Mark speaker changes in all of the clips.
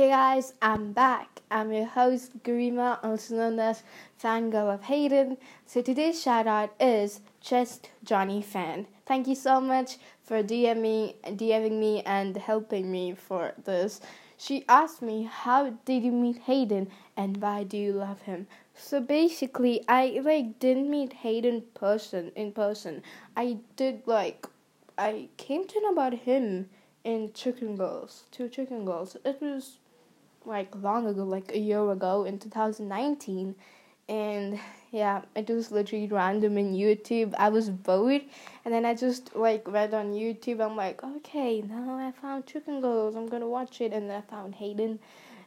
Speaker 1: Hey guys, I'm back. I'm your host Garima, also known as Fangirl of Hayden. So today's shout out is Just Johnny Fan. Thank you so much for DMing, DMing me and helping me for this. She asked me how did you meet Hayden and why do you love him. So basically, I like didn't meet Hayden person in person. I did like I came to know about him in Chicken Girls, two Chicken Girls. It was like long ago, like a year ago in 2019. And yeah, it was literally random in YouTube. I was bored, and then I just like read on YouTube. I'm like, okay, now I found Chicken Girls. I'm gonna watch it, and then I found Hayden,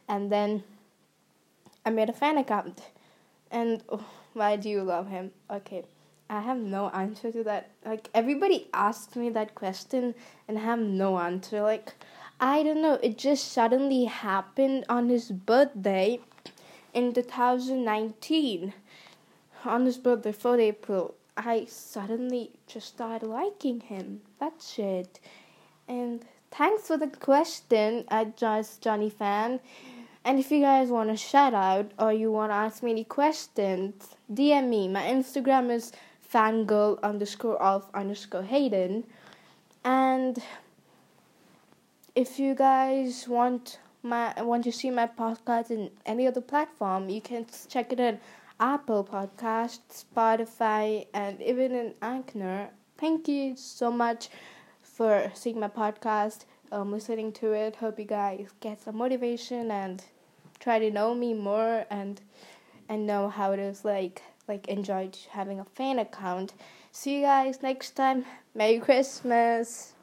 Speaker 1: and then I made a fan account. And oh, why do you love him? Okay, I have no answer to that. Like everybody asks me that question, and I have no answer. Like I don't know, it just suddenly happened on his birthday in 2019. On his birthday, 4th April, I suddenly just started liking him. That's it. And thanks for the question uh, at Just Johnny Fan. And if you guys want a shout out or you want to ask me any questions, DM me. My Instagram is fangirl underscore of underscore Hayden. And if you guys want my want to see my podcast in any other platform, you can check it in Apple Podcast, Spotify, and even in Anchor. Thank you so much for seeing my podcast, um, listening to it. Hope you guys get some motivation and try to know me more and and know how it is like like enjoy having a fan account. See you guys next time. Merry Christmas.